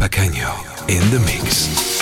Pequeño in the mix.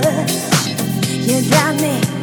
touch. You got me.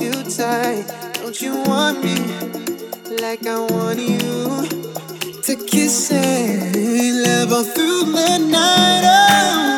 you tight. Don't you want me like I want you? To kiss and love all through the night. Oh.